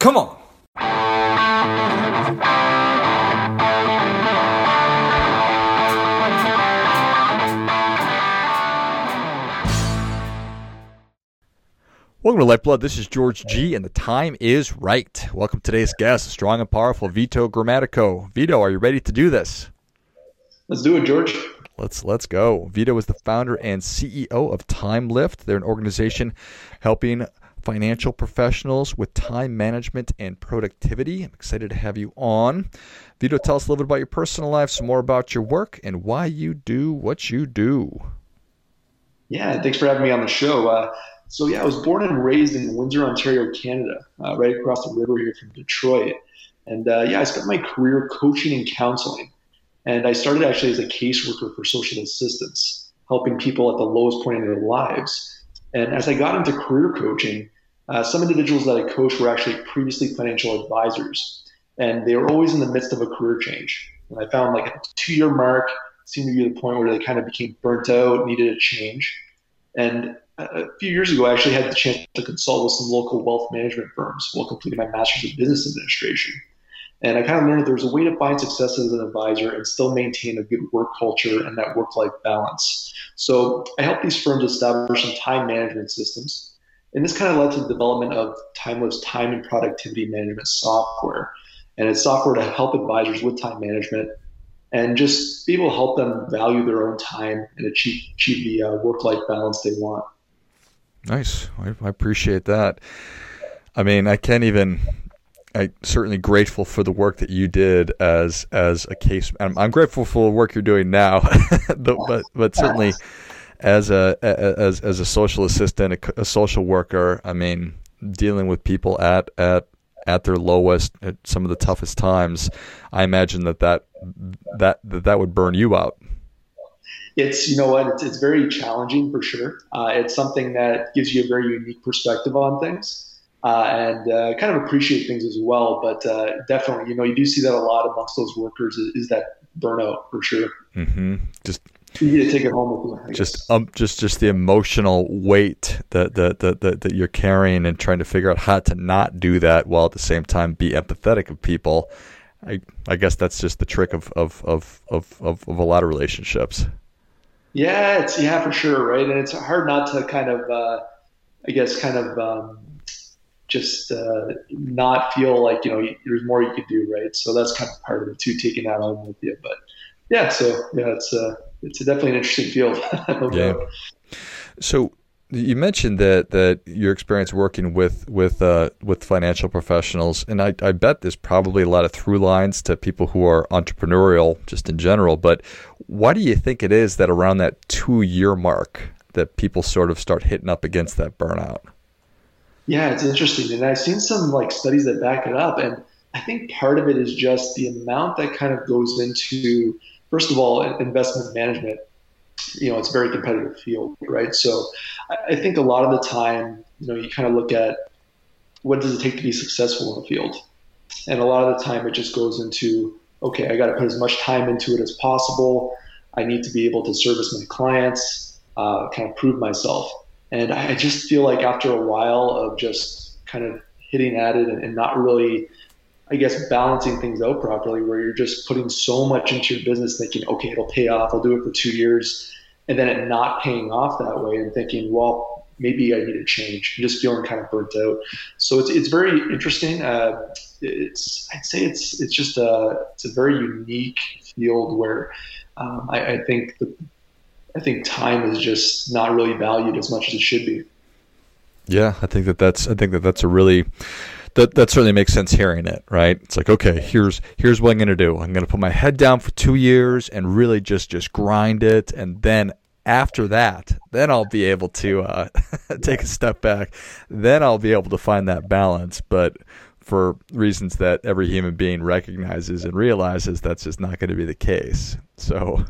Come on. Welcome to Lifeblood. This is George G, and the time is right. Welcome to today's guest, strong and powerful Vito Grammatico. Vito, are you ready to do this? Let's do it, George. Let's let's go. Vito is the founder and CEO of TimeLyft. They're an organization helping financial professionals with time management and productivity. I'm excited to have you on. Vito, tell us a little bit about your personal life, some more about your work, and why you do what you do. Yeah, thanks for having me on the show. Uh, so yeah, I was born and raised in Windsor, Ontario, Canada, uh, right across the river here from Detroit. And uh, yeah, I spent my career coaching and counseling. And I started actually as a caseworker for social assistance, helping people at the lowest point in their lives. And as I got into career coaching, uh, some individuals that I coached were actually previously financial advisors, and they were always in the midst of a career change. And I found like a two-year mark seemed to be the point where they kind of became burnt out, needed a change. And a few years ago, I actually had the chance to consult with some local wealth management firms while completing my master's of business administration. And I kind of learned there's a way to find success as an advisor and still maintain a good work culture and that work life balance. So I helped these firms establish some time management systems. And this kind of led to the development of TimeLyft's time and productivity management software. And it's software to help advisors with time management and just be able to help them value their own time and achieve, achieve the uh, work life balance they want. Nice. I, I appreciate that. I mean, I can't even. I certainly grateful for the work that you did as as a case. I'm, I'm grateful for the work you're doing now, but but certainly as a as as a social assistant, a, a, social worker. I mean, dealing with people at at at their lowest, at some of the toughest times. I imagine that that that that, that would burn you out it's you know what it's, it's very challenging for sure uh, it's something that gives you a very unique perspective on things uh, and uh, kind of appreciate things as well but uh, definitely you know you do see that a lot amongst those workers is, is that burnout for sure mm-hmm. just you to take it home with you. Just um, just just the emotional weight that, that that, that that you're carrying and trying to figure out how to not do that while at the same time be empathetic of people. I I guess that's just the trick of of of of, of, of a lot of relationships. Yeah, it's yeah for sure, right? And it's hard not to kind of, uh, I guess, kind of um, just uh, not feel like you know there's more you could do, right? So that's kind of part of it too, taking that on with you. But yeah, so yeah, it's uh, it's definitely an interesting field. yeah. So you mentioned that that your experience working with with uh, with financial professionals, and I, I bet there's probably a lot of through lines to people who are entrepreneurial just in general. But why do you think it is that around that two year mark that people sort of start hitting up against that burnout? Yeah, it's interesting, and I've seen some like studies that back it up, and I think part of it is just the amount that kind of goes into first of all investment management you know, it's a very competitive field, right? So I think a lot of the time, you know, you kind of look at what does it take to be successful in the field? And a lot of the time it just goes into, okay, I got to put as much time into it as possible. I need to be able to service my clients, uh, kind of prove myself. And I just feel like after a while of just kind of hitting at it and, and not really I guess balancing things out properly where you're just putting so much into your business thinking, okay, it'll pay off. I'll do it for two years. And then it not paying off that way and thinking, well, maybe I need to change. I'm just feeling kind of burnt out. So it's, it's very interesting. Uh, it's, I'd say it's, it's just a, it's a very unique field where um, I, I think the, I think time is just not really valued as much as it should be. Yeah, I think that that's I think that that's a really that that certainly makes sense hearing it, right? It's like, okay, here's here's what I'm gonna do. I'm gonna put my head down for two years and really just just grind it, and then after that, then I'll be able to uh, take a step back. Then I'll be able to find that balance. But for reasons that every human being recognizes and realizes, that's just not going to be the case. So.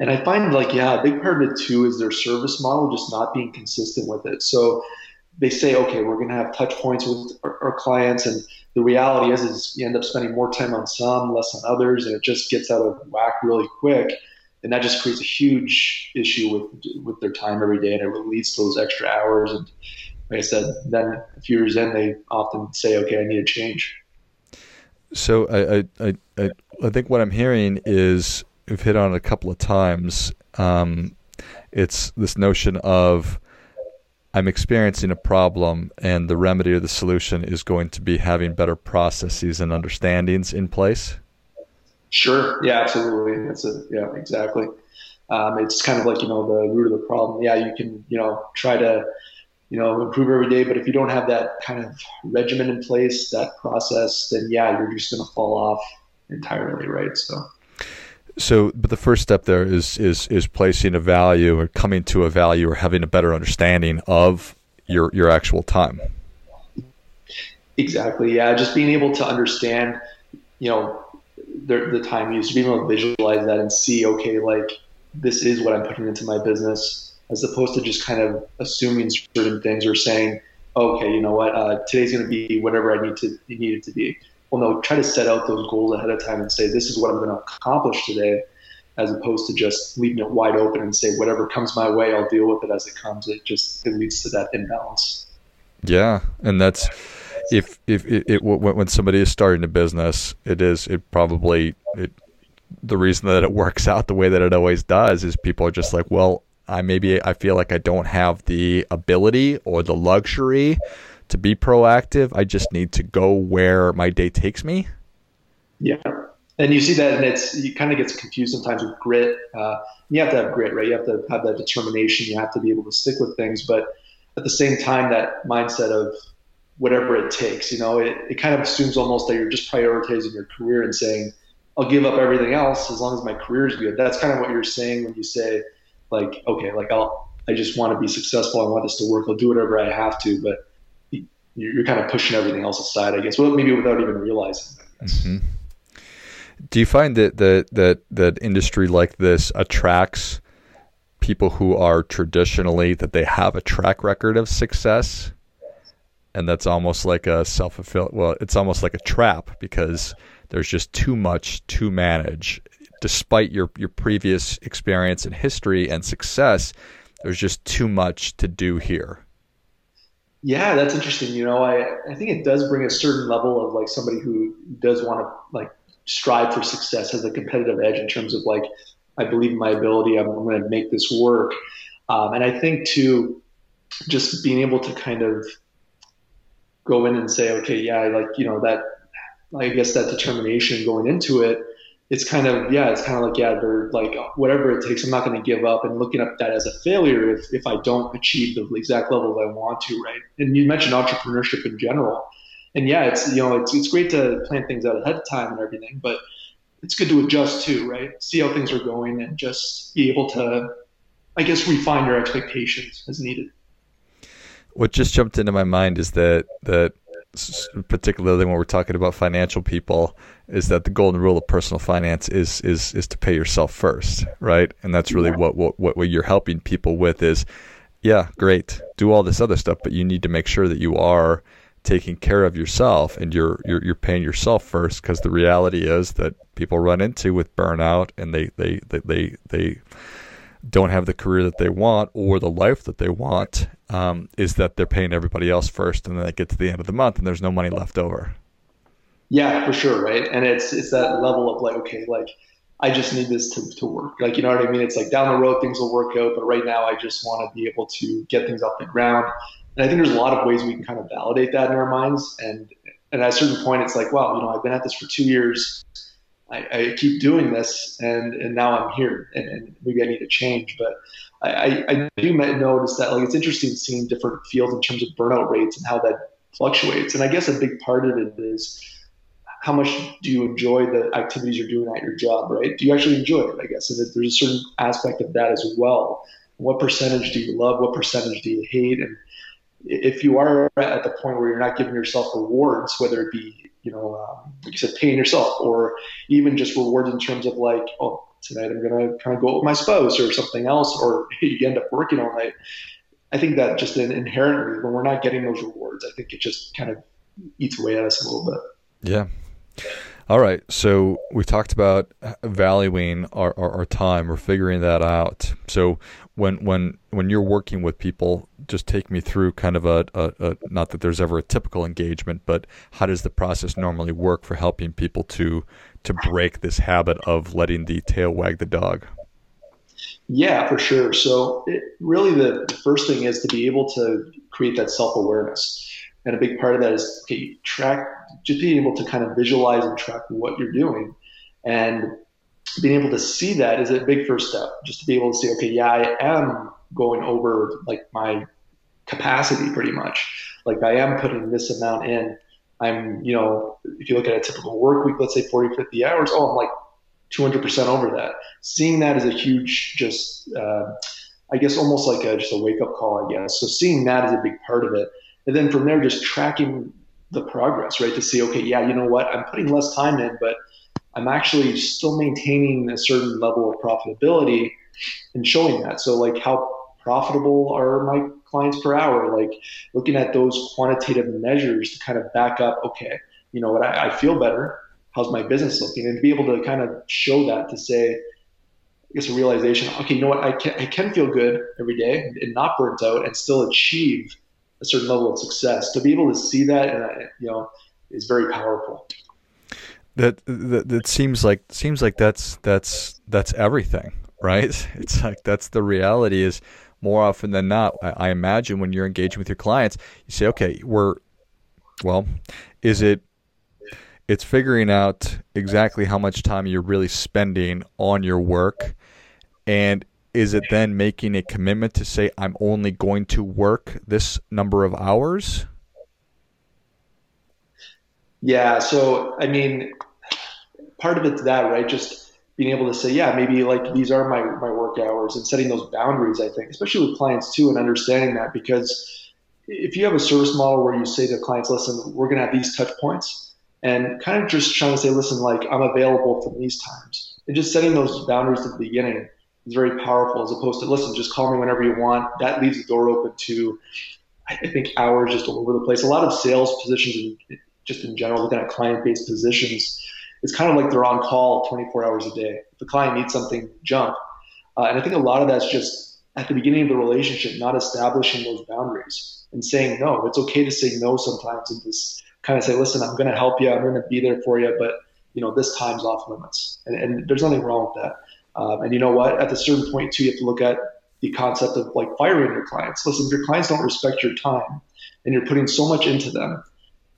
And I find like, yeah, a big part of it too is their service model just not being consistent with it. So they say, okay, we're going to have touch points with our, our, clients, and the reality is, is you end up spending more time on some, less on others, and it just gets out of whack really quick, and that just creates a huge issue with with their time every day, and it leads to those extra hours. And like I said, then a few years in, they often say, okay, I need a change. So I, I, I, I think what I'm hearing is we've hit on it a couple of times. Um, it's this notion of I'm experiencing a problem, and the remedy or the solution is going to be having better processes and understandings in place. Sure. Yeah, absolutely. That's a, yeah, exactly. Um, it's kind of like you know the root of the problem. Yeah, you can you know try to you know improve every day, but if you don't have that kind of regimen in place, that process, then yeah, you're just going to fall off entirely, right? So. So, but the first step there is is is placing a value or coming to a value or having a better understanding of your your actual time. Exactly. Yeah, just being able to understand, you know, the, the time used, being able to visualize that and see, okay, like this is what I'm putting into my business, as opposed to just kind of assuming certain things or saying, okay, you know what, uh, today's going to be whatever I need to need it to be well, no, try to set out those goals ahead of time and say, this is what I'm going to accomplish today, as opposed to just leaving it wide open and say, whatever comes my way, I'll deal with it as it comes. It just it leads to that imbalance. Yeah, and that's if if it, it when somebody is starting a business, it is it probably it the reason that it works out the way that it always does is people are just like, well, I maybe I feel like I don't have the ability or the luxury to be proactive. I just need to go where my day takes me. Yeah. And you see that, and it's you kind of gets confused sometimes with grit. Uh, you have to have grit, right? You have to have that determination. You have to be able to stick with things, but at the same time, that mindset of whatever it takes, you know, it, it kind of assumes almost that you're just prioritizing your career and saying, "I'll give up everything else as long as my career is good." That's kind of what you're saying when you say, like, okay, like I'll, I just want to be successful. I want this to work. I'll do whatever I have to, but you're kind of pushing everything else aside, I guess. Well, maybe without even realizing. Mm-hmm. Do you find that that that that industry like this attracts people who are traditionally that they have a track record of success, and that's almost like a self fulfill. Well, it's almost like a trap because there's just too much to manage. Despite your your previous experience and history and success, there's just too much to do here. Yeah, that's interesting. You know, I, I think it does bring a certain level of like somebody who does want to like strive for success, has a competitive edge in terms of like, I believe in my ability, I'm, I'm going to make this work. Um, and I think too, just being able to kind of go in and say, okay, yeah, like, you know, that, I guess that determination going into it it's kind of yeah it's kind of like yeah they're like whatever it takes i'm not going to give up and looking at that as a failure if, if i don't achieve the exact level that i want to right? And you mentioned entrepreneurship in general. And yeah it's you know it's, it's great to plan things out ahead of time and everything but it's good to adjust too right? See how things are going and just be able to i guess refine your expectations as needed. What just jumped into my mind is that that particularly when we're talking about financial people, is that the golden rule of personal finance is is is to pay yourself first, right? And that's really what what what you're helping people with is, yeah, great, do all this other stuff, but you need to make sure that you are taking care of yourself and you're you're, you're paying yourself first because the reality is that people run into with burnout and they they they they, they don't have the career that they want or the life that they want um, is that they're paying everybody else first, and then they get to the end of the month and there's no money left over. Yeah, for sure, right? And it's it's that level of like, okay, like I just need this to, to work. Like, you know what I mean? It's like down the road things will work out, but right now I just want to be able to get things off the ground. And I think there's a lot of ways we can kind of validate that in our minds. And and at a certain point, it's like, well, you know, I've been at this for two years. I, I keep doing this, and and now I'm here, and, and maybe I need to change. But I, I do notice that like it's interesting seeing different fields in terms of burnout rates and how that fluctuates. And I guess a big part of it is how much do you enjoy the activities you're doing at your job, right? Do you actually enjoy it? I guess and there's a certain aspect of that as well. What percentage do you love? What percentage do you hate? And if you are at the point where you're not giving yourself rewards, whether it be you know, um, like you said, paying yourself, or even just rewards in terms of like, oh, tonight I'm going to kind of go with my spouse or something else, or you end up working all night. I think that just inherently, when we're not getting those rewards, I think it just kind of eats away at us a little bit. Yeah. All right. So we talked about valuing our, our, our, time or figuring that out. So when when when you're working with people, just take me through kind of a, a, a not that there's ever a typical engagement, but how does the process normally work for helping people to to break this habit of letting the tail wag the dog? Yeah, for sure. So it, really, the, the first thing is to be able to create that self awareness. And a big part of that is okay, track, just being able to kind of visualize and track what you're doing. And being able to see that is a big first step, just to be able to say, okay, yeah, I am going over like my capacity pretty much. Like I am putting this amount in. I'm, you know, if you look at a typical work week, let's say 40, 50 hours, oh, I'm like 200% over that. Seeing that is a huge, just, uh, I guess, almost like a, just a wake up call, I guess. So seeing that is a big part of it. And then from there, just tracking the progress, right? To see, okay, yeah, you know what? I'm putting less time in, but I'm actually still maintaining a certain level of profitability and showing that. So, like, how profitable are my clients per hour? Like, looking at those quantitative measures to kind of back up, okay, you know what? I, I feel better. How's my business looking? And be able to kind of show that to say, I guess a realization, okay, you know what? I can, I can feel good every day and not burnt out and still achieve a certain level of success. To be able to see that, and uh, you know, is very powerful. That, that that seems like seems like that's that's that's everything, right? It's like that's the reality. Is more often than not, I, I imagine when you're engaging with your clients, you say, okay, we're well, is it it's figuring out exactly how much time you're really spending on your work and is it then making a commitment to say I'm only going to work this number of hours? Yeah, so I mean, part of it's that, right? Just being able to say, yeah, maybe like these are my my work hours and setting those boundaries. I think, especially with clients too, and understanding that because if you have a service model where you say to clients, listen, we're going to have these touch points, and kind of just trying to say, listen, like I'm available from these times, and just setting those boundaries at the beginning is very powerful as opposed to listen, just call me whenever you want. That leaves the door open to, I think, hours just all over the place. A lot of sales positions, in, just in general, looking at client-based positions, it's kind of like they're on call 24 hours a day. If the client needs something, jump. Uh, and I think a lot of that's just at the beginning of the relationship, not establishing those boundaries and saying no. It's okay to say no sometimes and just kind of say, listen, I'm going to help you. I'm going to be there for you, but you know this time's off limits, and, and there's nothing wrong with that. Um, and you know what? At a certain point, too, you have to look at the concept of like firing your clients. Listen, if your clients don't respect your time and you're putting so much into them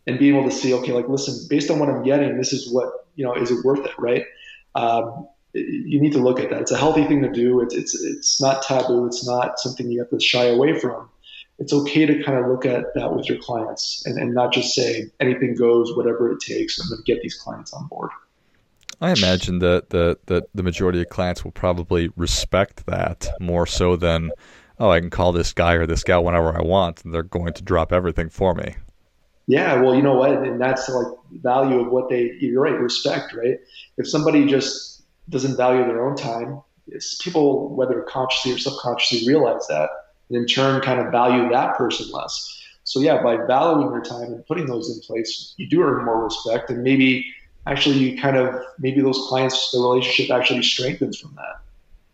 and being able to see, okay, like, listen, based on what I'm getting, this is what, you know, is it worth it, right? Um, you need to look at that. It's a healthy thing to do. It's, it's, it's not taboo. It's not something you have to shy away from. It's okay to kind of look at that with your clients and, and not just say anything goes, whatever it takes. I'm going to get these clients on board. I imagine that the, the, the majority of clients will probably respect that more so than, oh, I can call this guy or this gal whenever I want, and they're going to drop everything for me. Yeah, well, you know what, and that's like value of what they. You're right, respect, right? If somebody just doesn't value their own time, people, whether consciously or subconsciously, realize that, and in turn, kind of value that person less. So yeah, by valuing their time and putting those in place, you do earn more respect, and maybe actually you kind of maybe those clients the relationship actually strengthens from that.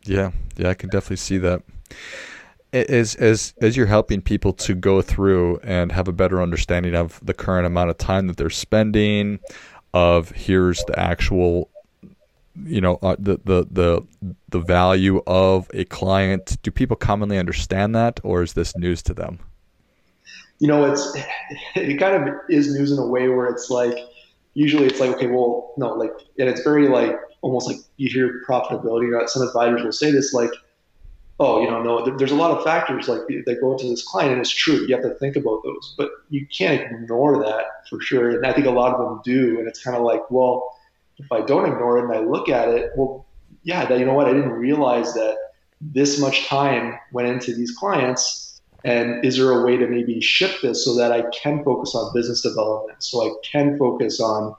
Yeah yeah i can definitely see that. As as as you're helping people to go through and have a better understanding of the current amount of time that they're spending of here's the actual you know uh, the the the the value of a client do people commonly understand that or is this news to them? You know it's it kind of is news in a way where it's like usually it's like, okay, well, no, like, and it's very like almost like you hear profitability. Know, some advisors will say this like, oh, you know, no, there's a lot of factors like that go into this client, and it's true. You have to think about those, but you can't ignore that for sure. And I think a lot of them do, and it's kind of like, well, if I don't ignore it and I look at it, well, yeah, that you know what, I didn't realize that this much time went into these clients and is there a way to maybe shift this so that I can focus on business development, so I can focus on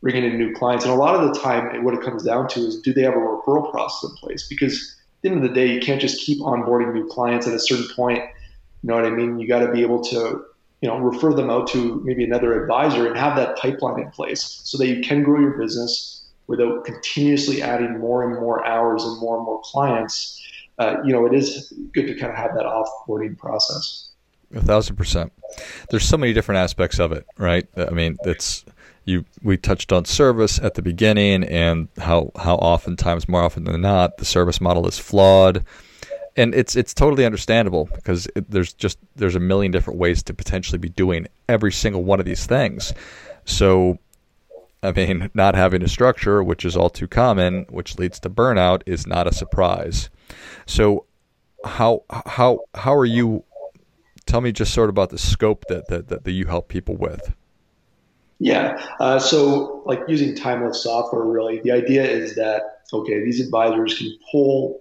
bringing in new clients? And a lot of the time, what it comes down to is do they have a referral process in place? Because at the end of the day, you can't just keep onboarding new clients at a certain point. You know what I mean? You got to be able to you know, refer them out to maybe another advisor and have that pipeline in place so that you can grow your business without continuously adding more and more hours and more and more clients. Uh, you know, it is good to kind of have that offboarding process. A thousand percent. There's so many different aspects of it, right? I mean, it's you. We touched on service at the beginning and how how oftentimes, more often than not, the service model is flawed and it's it's totally understandable because it, there's just there's a million different ways to potentially be doing every single one of these things. So, I mean, not having a structure, which is all too common, which leads to burnout, is not a surprise. So, how how how are you? Tell me just sort of about the scope that that, that, you help people with. Yeah. Uh, so, like using TimeLyft software, really, the idea is that okay, these advisors can pull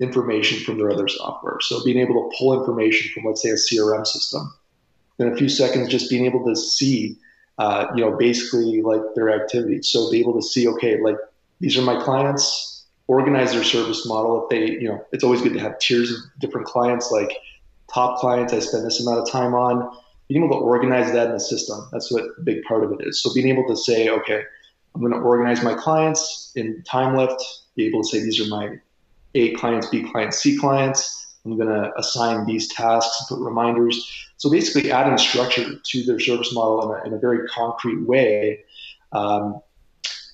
information from their other software. So being able to pull information from, let's say, a CRM system, in a few seconds, just being able to see, uh, you know, basically like their activities. So be able to see, okay, like these are my clients, organize their service model. If they, you know, it's always good to have tiers of different clients, like top clients I spend this amount of time on. Being able to organize that in the system, that's what a big part of it is. So being able to say, okay, I'm going to organize my clients in TimeLyft, be able to say these are my a clients, B clients, C clients. I'm going to assign these tasks, put reminders. So basically, adding structure to their service model in a, in a very concrete way um,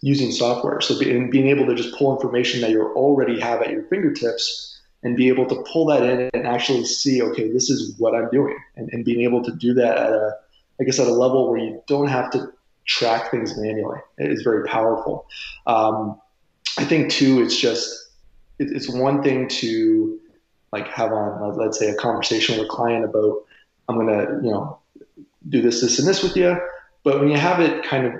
using software. So be, being able to just pull information that you already have at your fingertips and be able to pull that in and actually see, okay, this is what I'm doing, and, and being able to do that at a, I guess, at a level where you don't have to track things manually is very powerful. Um, I think too, it's just it's one thing to like have on let's say a conversation with a client about i'm to you know do this this and this with you but when you have it kind of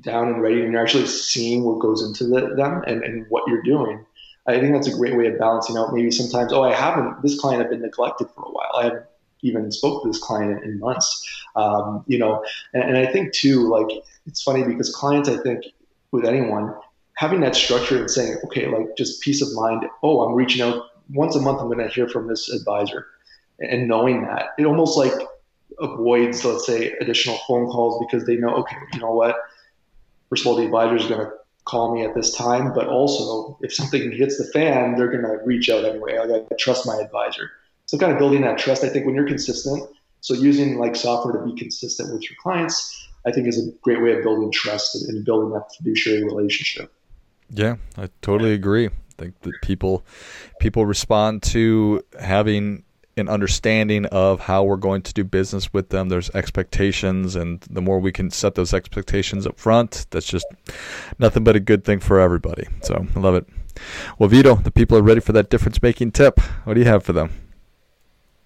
down and ready and you're actually seeing what goes into the, them and, and what you're doing i think that's a great way of balancing out maybe sometimes oh i haven't this client i've been neglected for a while i haven't even spoke to this client in months um, you know and, and i think too like it's funny because clients i think with anyone having that structure and saying, okay, like just peace of mind. Oh, I'm reaching out once a month. I'm going to hear from this advisor, and knowing that it almost like avoids, let's say, additional phone calls because they know, okay, you know what? First of all, the advisor is going to call me at this time, but also if something hits the fan, they're going to reach out anyway. I got to trust my advisor. So kind of building that trust. I think when you're consistent, so using like software to be consistent with your clients, I think is a great way of building trust and building that fiduciary relationship. Yeah, I totally agree. I think that people people respond to having an understanding of how we're going to do business with them. There's expectations, and the more we can set those expectations up front, that's just nothing but a good thing for everybody. So I love it. Well, Vito, the people are ready for that difference making tip. What do you have for them?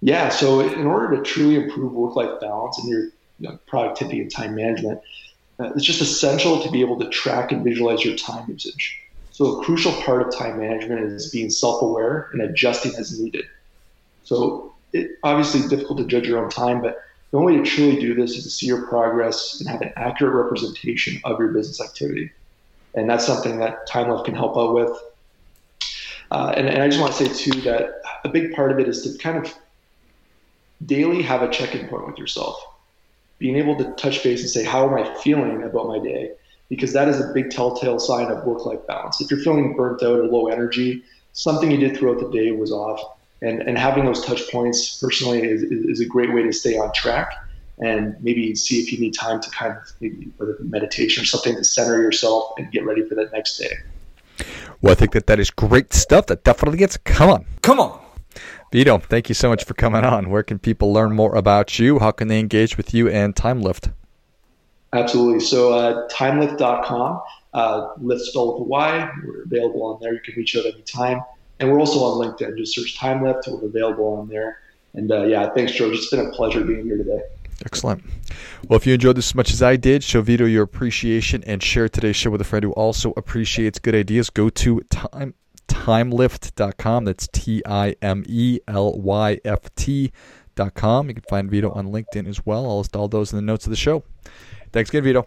Yeah, so in order to truly improve work life balance and your you know, productivity and time management, uh, it's just essential to be able to track and visualize your time usage. So a crucial part of time management is being self-aware and adjusting as needed. So it obviously difficult to judge your own time, but the only way to truly do this is to see your progress and have an accurate representation of your business activity. And that's something that TimeLyft can help out with. Uh, and, and I just want to say too that a big part of it is to kind of daily have a check-in point with yourself being able to touch base and say, how am I feeling about my day? Because that is a big telltale sign of work life balance. If you're feeling burnt out or low energy, something you did throughout the day was off. And, and having those touch points personally is, is a great way to stay on track and maybe see if you need time to kind of maybe whether meditation or something to center yourself and get ready for that next day. Well, I think that that is great stuff. That definitely gets come on, come on. Vito, thank you so much for coming on. Where can people learn more about you? How can they engage with you and TimeLyft? Absolutely. So, uh, timelyft.com, uh, lift spelled with a Y. We're available on there. You can reach out anytime. And we're also on LinkedIn. Just search TimeLyft. We're available on there. And uh, yeah, thanks, George. It's been a pleasure being here today. Excellent. Well, if you enjoyed this as much as I did, show Vito your appreciation and share today's show with a friend who also appreciates good ideas. Go to time timelyft.com. That's T I M E L Y F T.com. You can find Vito on LinkedIn as well. I'll list all those in the notes of the show. Thanks again, Vito.